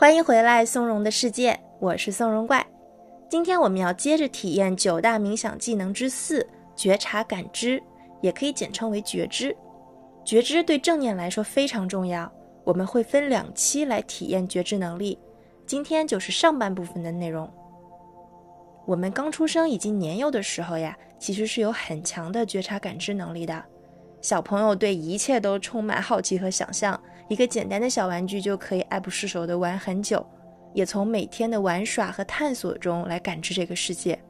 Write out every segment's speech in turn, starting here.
欢迎回来，松茸的世界，我是松茸怪。今天我们要接着体验九大冥想技能之四——觉察感知，也可以简称为觉知。觉知对正念来说非常重要，我们会分两期来体验觉知能力。今天就是上半部分的内容。我们刚出生以及年幼的时候呀，其实是有很强的觉察感知能力的。小朋友对一切都充满好奇和想象，一个简单的小玩具就可以爱不释手地玩很久，也从每天的玩耍和探索中来感知这个世界。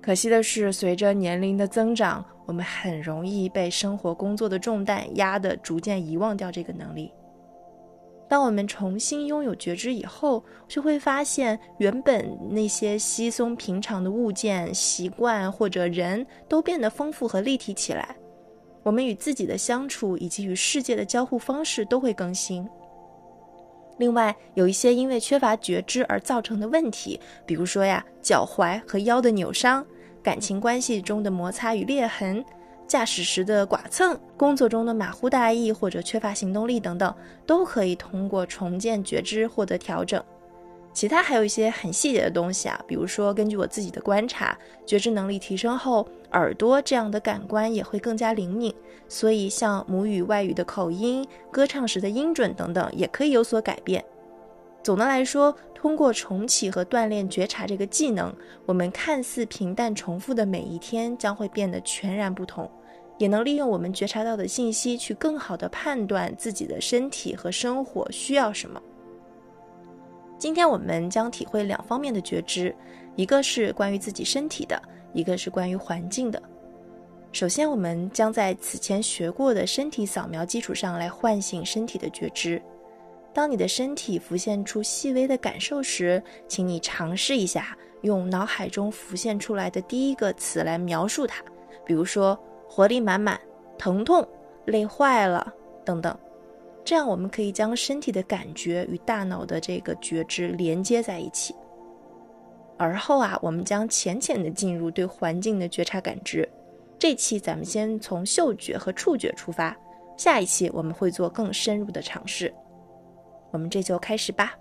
可惜的是，随着年龄的增长，我们很容易被生活工作的重担压得逐渐遗忘掉这个能力。当我们重新拥有觉知以后，就会发现原本那些稀松平常的物件、习惯或者人都变得丰富和立体起来。我们与自己的相处以及与世界的交互方式都会更新。另外，有一些因为缺乏觉知而造成的问题，比如说呀，脚踝和腰的扭伤，感情关系中的摩擦与裂痕，驾驶时的剐蹭，工作中的马虎大意或者缺乏行动力等等，都可以通过重建觉知获得调整。其他还有一些很细节的东西啊，比如说根据我自己的观察，觉知能力提升后，耳朵这样的感官也会更加灵敏，所以像母语外语的口音、歌唱时的音准等等，也可以有所改变。总的来说，通过重启和锻炼觉察这个技能，我们看似平淡重复的每一天将会变得全然不同，也能利用我们觉察到的信息去更好的判断自己的身体和生活需要什么。今天我们将体会两方面的觉知，一个是关于自己身体的，一个是关于环境的。首先，我们将在此前学过的身体扫描基础上来唤醒身体的觉知。当你的身体浮现出细微的感受时，请你尝试一下用脑海中浮现出来的第一个词来描述它，比如说活力满满、疼痛、累坏了等等。这样，我们可以将身体的感觉与大脑的这个觉知连接在一起。而后啊，我们将浅浅的进入对环境的觉察感知。这期咱们先从嗅觉和触觉出发，下一期我们会做更深入的尝试。我们这就开始吧。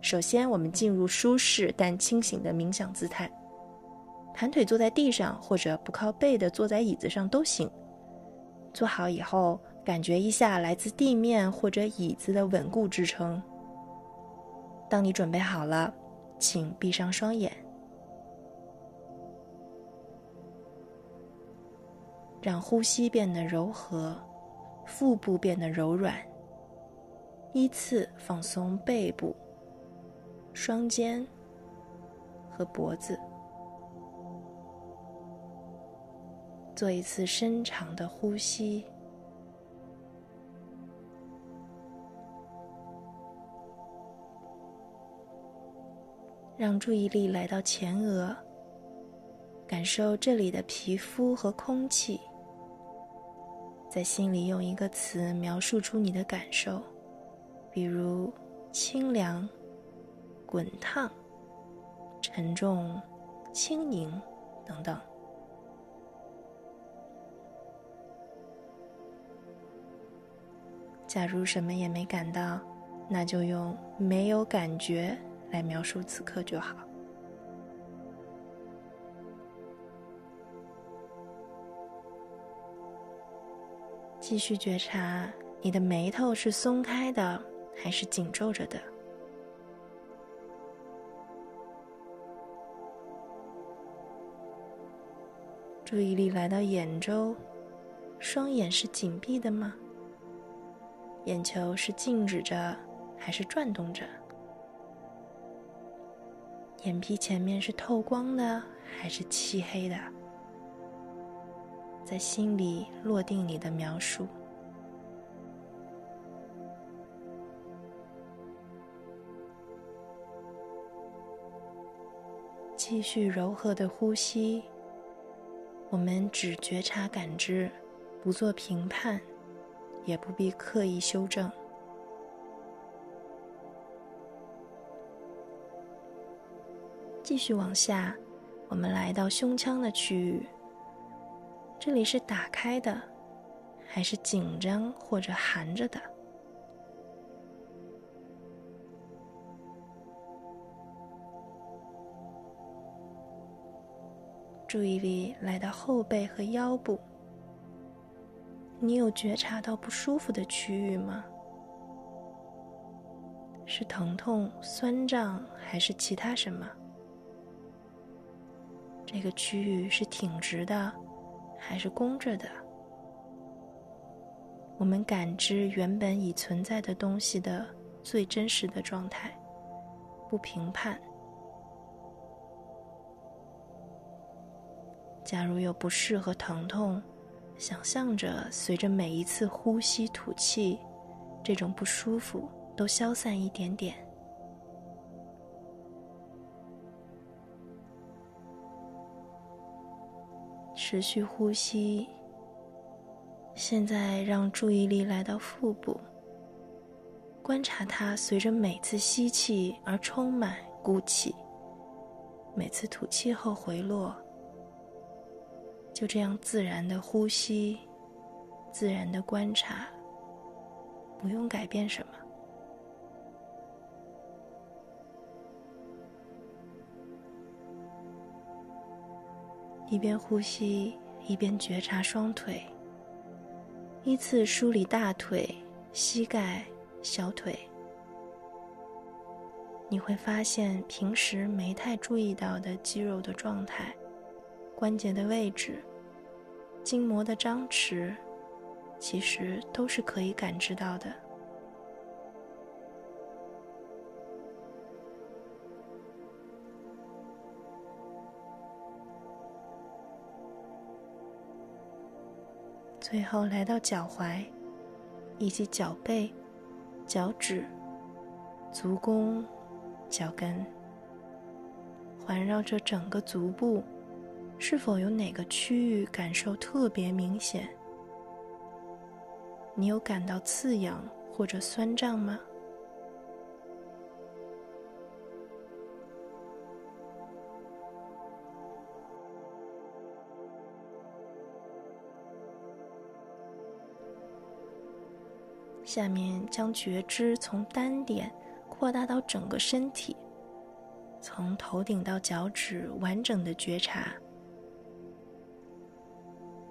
首先，我们进入舒适但清醒的冥想姿态，盘腿坐在地上，或者不靠背的坐在椅子上都行。坐好以后。感觉一下来自地面或者椅子的稳固支撑。当你准备好了，请闭上双眼，让呼吸变得柔和，腹部变得柔软。依次放松背部、双肩和脖子，做一次深长的呼吸。让注意力来到前额，感受这里的皮肤和空气，在心里用一个词描述出你的感受，比如清凉、滚烫、沉重、轻盈等等。假如什么也没感到，那就用没有感觉。来描述此刻就好。继续觉察，你的眉头是松开的还是紧皱着的？注意力来到眼周，双眼是紧闭的吗？眼球是静止着还是转动着？眼皮前面是透光的还是漆黑的？在心里落定你的描述，继续柔和的呼吸。我们只觉察感知，不做评判，也不必刻意修正。继续往下我们来到胸腔的区域。这里是打开的还是紧张或者含着的？注意力来到后背和腰部。你有觉察到不舒服的区域吗？是疼痛酸胀还是其他什么？这个区域是挺直的，还是弓着的？我们感知原本已存在的东西的最真实的状态，不评判。假如有不适和疼痛，想象着随着每一次呼吸吐气，这种不舒服都消散一点点。持续呼吸。现在让注意力来到腹部，观察它随着每次吸气而充满鼓起，每次吐气后回落。就这样自然的呼吸，自然的观察，不用改变什么。一边呼吸，一边觉察双腿，依次梳理大腿、膝盖、小腿。你会发现平时没太注意到的肌肉的状态。关节的位置、筋膜的张弛，其实都是可以感知到的。最后来到脚踝，以及脚背、脚趾、足弓、脚跟，环绕着整个足部。是否有哪个区域感受特别明显？你有感到刺痒或者酸胀吗？下面将觉知从单点扩大到整个身体，从头顶到脚趾完整的觉察。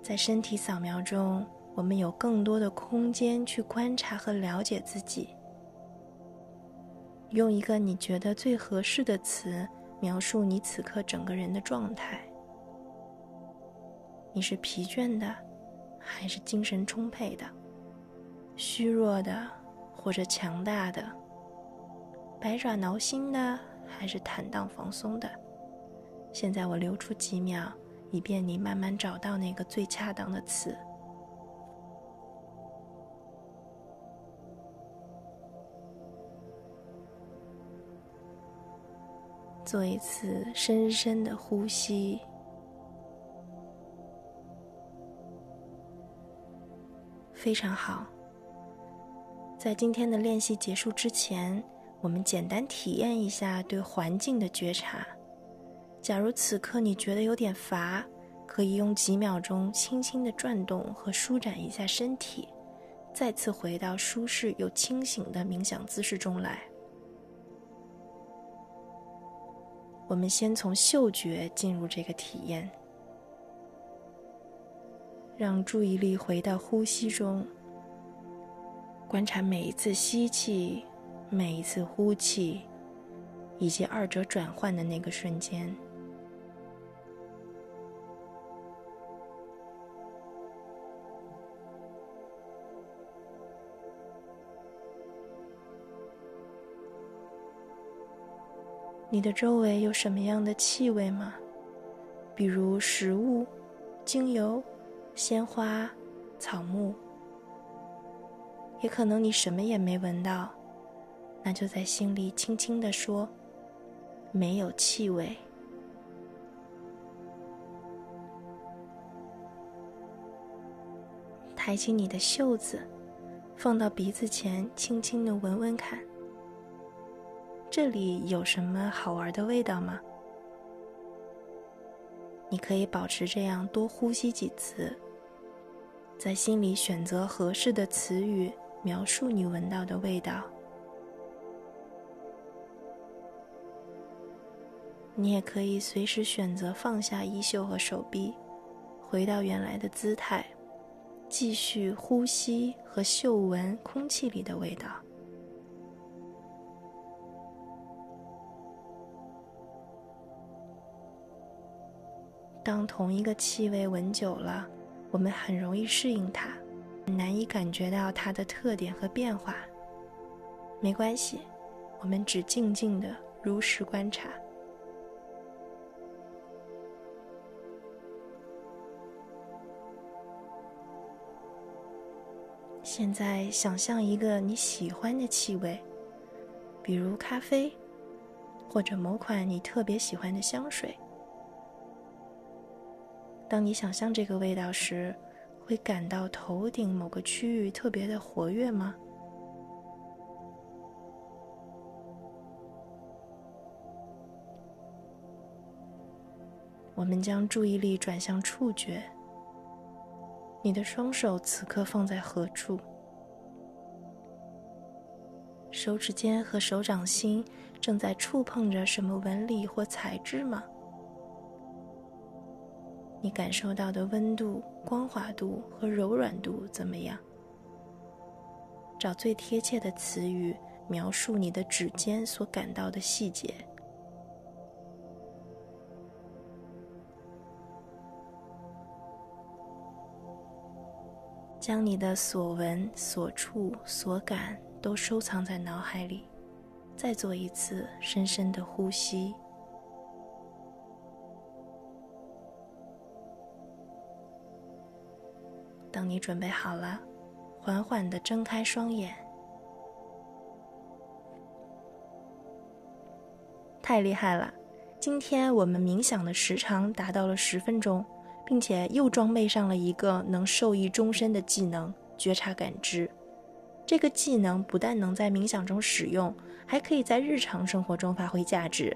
在身体扫描中，我们有更多的空间去观察和了解自己。用一个你觉得最合适的词描述你此刻整个人的状态：你是疲倦的，还是精神充沛的？虚弱的，或者强大的？百爪挠心的，还是坦荡放松的？现在我留出几秒。以便你慢慢找到那个最恰当的词。做一次深深的呼吸，非常好。在今天的练习结束之前，我们简单体验一下对环境的觉察。假如此刻你觉得有点乏，可以用几秒钟轻轻的转动和舒展一下身体，再次回到舒适又清醒的冥想姿势中来。我们先从嗅觉进入这个体验，让注意力回到呼吸中，观察每一次吸气、每一次呼气，以及二者转换的那个瞬间。你的周围有什么样的气味吗？比如食物、精油、鲜花、草木。也可能你什么也没闻到，那就在心里轻轻地说：“没有气味。”抬起你的袖子，放到鼻子前，轻轻的闻闻看。这里有什么好玩的味道吗？你可以保持这样多呼吸几次，在心里选择合适的词语描述你闻到的味道。你也可以随时选择放下衣袖和手臂，回到原来的姿态，继续呼吸和嗅闻空气里的味道。当同一个气味闻久了，我们很容易适应它，难以感觉到它的特点和变化。没关系，我们只静静的如实观察。现在想象一个你喜欢的气味，比如咖啡，或者某款你特别喜欢的香水。当你想象这个味道时，会感到头顶某个区域特别的活跃吗？我们将注意力转向触觉。你的双手此刻放在何处？手指尖和手掌心正在触碰着什么纹理或材质吗？你感受到的温度、光滑度和柔软度怎么样？找最贴切的词语描述你的指尖所感到的细节。将你的所闻、所触、所感都收藏在脑海里，再做一次深深的呼吸。等你准备好了，缓缓的睁开双眼。太厉害了！今天我们冥想的时长达到了十分钟。并且又装备上了一个能受益终身的技能——觉察感知。这个技能不但能在冥想中使用，还可以在日常生活中发挥价值。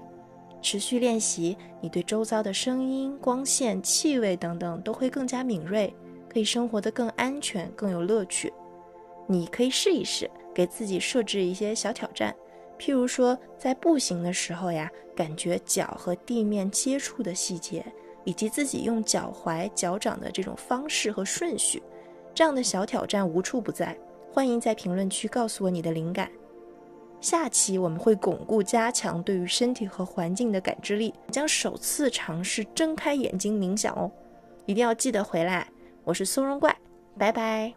持续练习，你对周遭的声音、光线、气味等等都会更加敏锐，可以生活得更安全、更有乐趣。你可以试一试，给自己设置一些小挑战，譬如说，在步行的时候呀，感觉脚和地面接触的细节。以及自己用脚踝、脚掌的这种方式和顺序，这样的小挑战无处不在。欢迎在评论区告诉我你的灵感。下期我们会巩固、加强对于身体和环境的感知力，将首次尝试睁开眼睛冥想哦，一定要记得回来。我是松茸怪，拜拜。